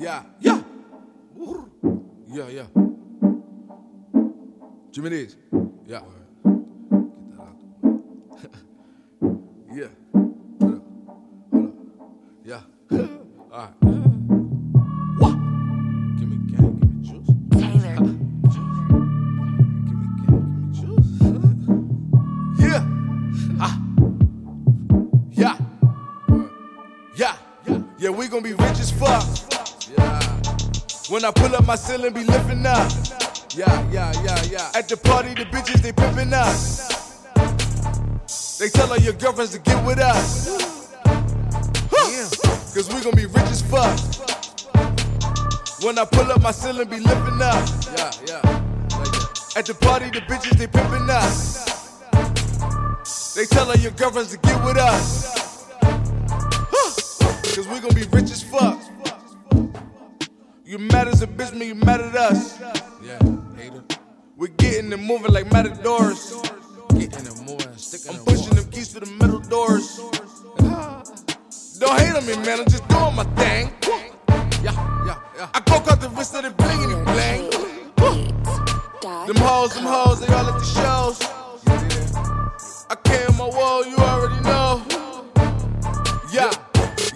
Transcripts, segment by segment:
Yeah, yeah. Yeah, yeah. Jimmy this. Yeah. Get that out yeah. Hold up. Hold up. Yeah. All right. What? Give me gang, give me juice. Taylor. Give me gang, give me juice. yeah. Ah. Yeah. Yeah. Yeah. Yeah, we gonna be rich as fuck. Yeah. When I pull up my ceiling, be lifting up. Yeah, yeah, yeah, yeah. At the party, the bitches, they pimping us. They tell all your girlfriends to get with us. Cause we gonna be rich as fuck. When I pull up my ceiling, be lifting up. Yeah, yeah. At the party, the bitches, they pimping us. They tell all your girlfriends to get with us. Cause we gonna be rich as fuck. You mad as a bitch, man, you mad at us. Yeah, hater. We're getting and moving like matadors. Getting and sticking I'm pushing them keys to the metal doors. Don't hate on me, man, I'm just doing my thing. Yeah, yeah, yeah. I broke out the wrist of the bling and bling. Them hoes, them hoes, they all at the shows. I came my wall, you already know. Yeah,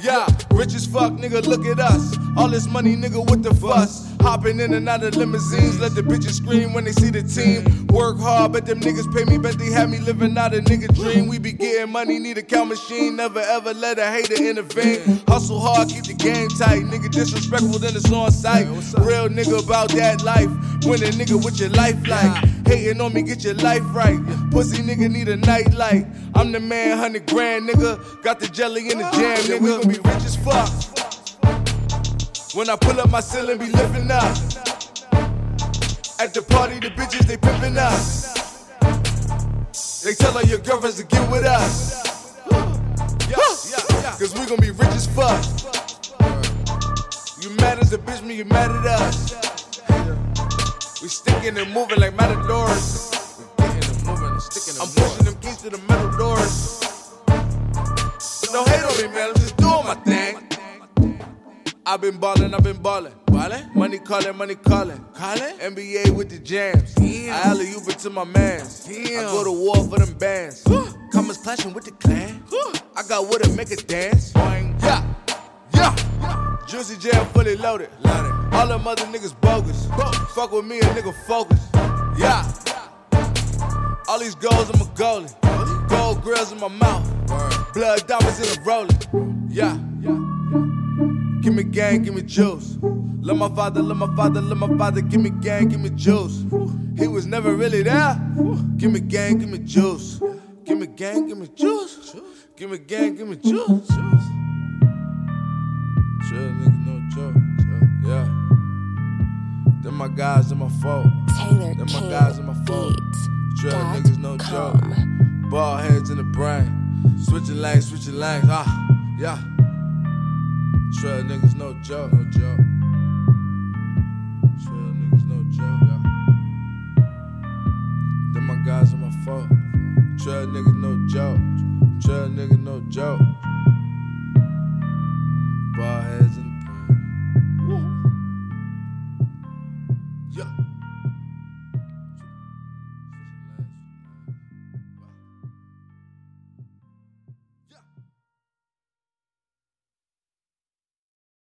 yeah, rich as fuck, nigga, look at us. All this money, nigga, with the fuss. Hopping in and out of limousines, let the bitches scream when they see the team. Work hard, bet them niggas pay me, bet they have me living out a nigga dream. We be getting money, need a count machine, never ever let a hater intervene. Hustle hard, keep the game tight. Nigga disrespectful, then it's on sight. Real nigga about that life. A nigga with your life like. Hating on me, get your life right. Pussy nigga need a night light. I'm the man, hundred grand nigga. Got the jelly in the jam, nigga. We gon' be rich as fuck. When I pull up my ceiling, be lifting up. At the party, the bitches they pimping us. They tell all your girlfriends to get with us. Cause we gon' be rich as fuck. You mad as a bitch, me, you mad at us. We sticking and moving like matadors. I'm pushing them keys to the metal doors. Don't hate on me, man. I'm just doing my thing. I've been ballin', I've been ballin'. Ballin'? Money callin', money callin'. Callin'? NBA with the jams. Damn. I alley oop it to my mans. Damn. I go to war for them bands. Commas clashing with the clan. I got what to make a dance. Boing. Yeah, yeah. Juicy jam fully loaded. Loaded. All them other niggas bogus. Fuck with me, a nigga focus. Yeah. All these goals, I'm a goalie. Gold grills in my mouth. Blood diamonds in the rolling. Yeah. Give me gang, give me juice. Love my father, love my father, love my father. Give me gang, give me juice. He was never really there. Give me gang, give me juice. Give me gang, give me juice. Give me gang, give me juice. Sure, nigga, no joke. Yeah. Them my guys and my folk. Taylor Them my guys and my folk. Dot niggas, no joke. Ball heads in the brain. Switching lanes, switching lanes. Ah, yeah. Trail niggas, no joke, no joke. Trail niggas, no joke. Yeah. My guys and my folk. Trail niggas, no joke. Trail niggas, no joke.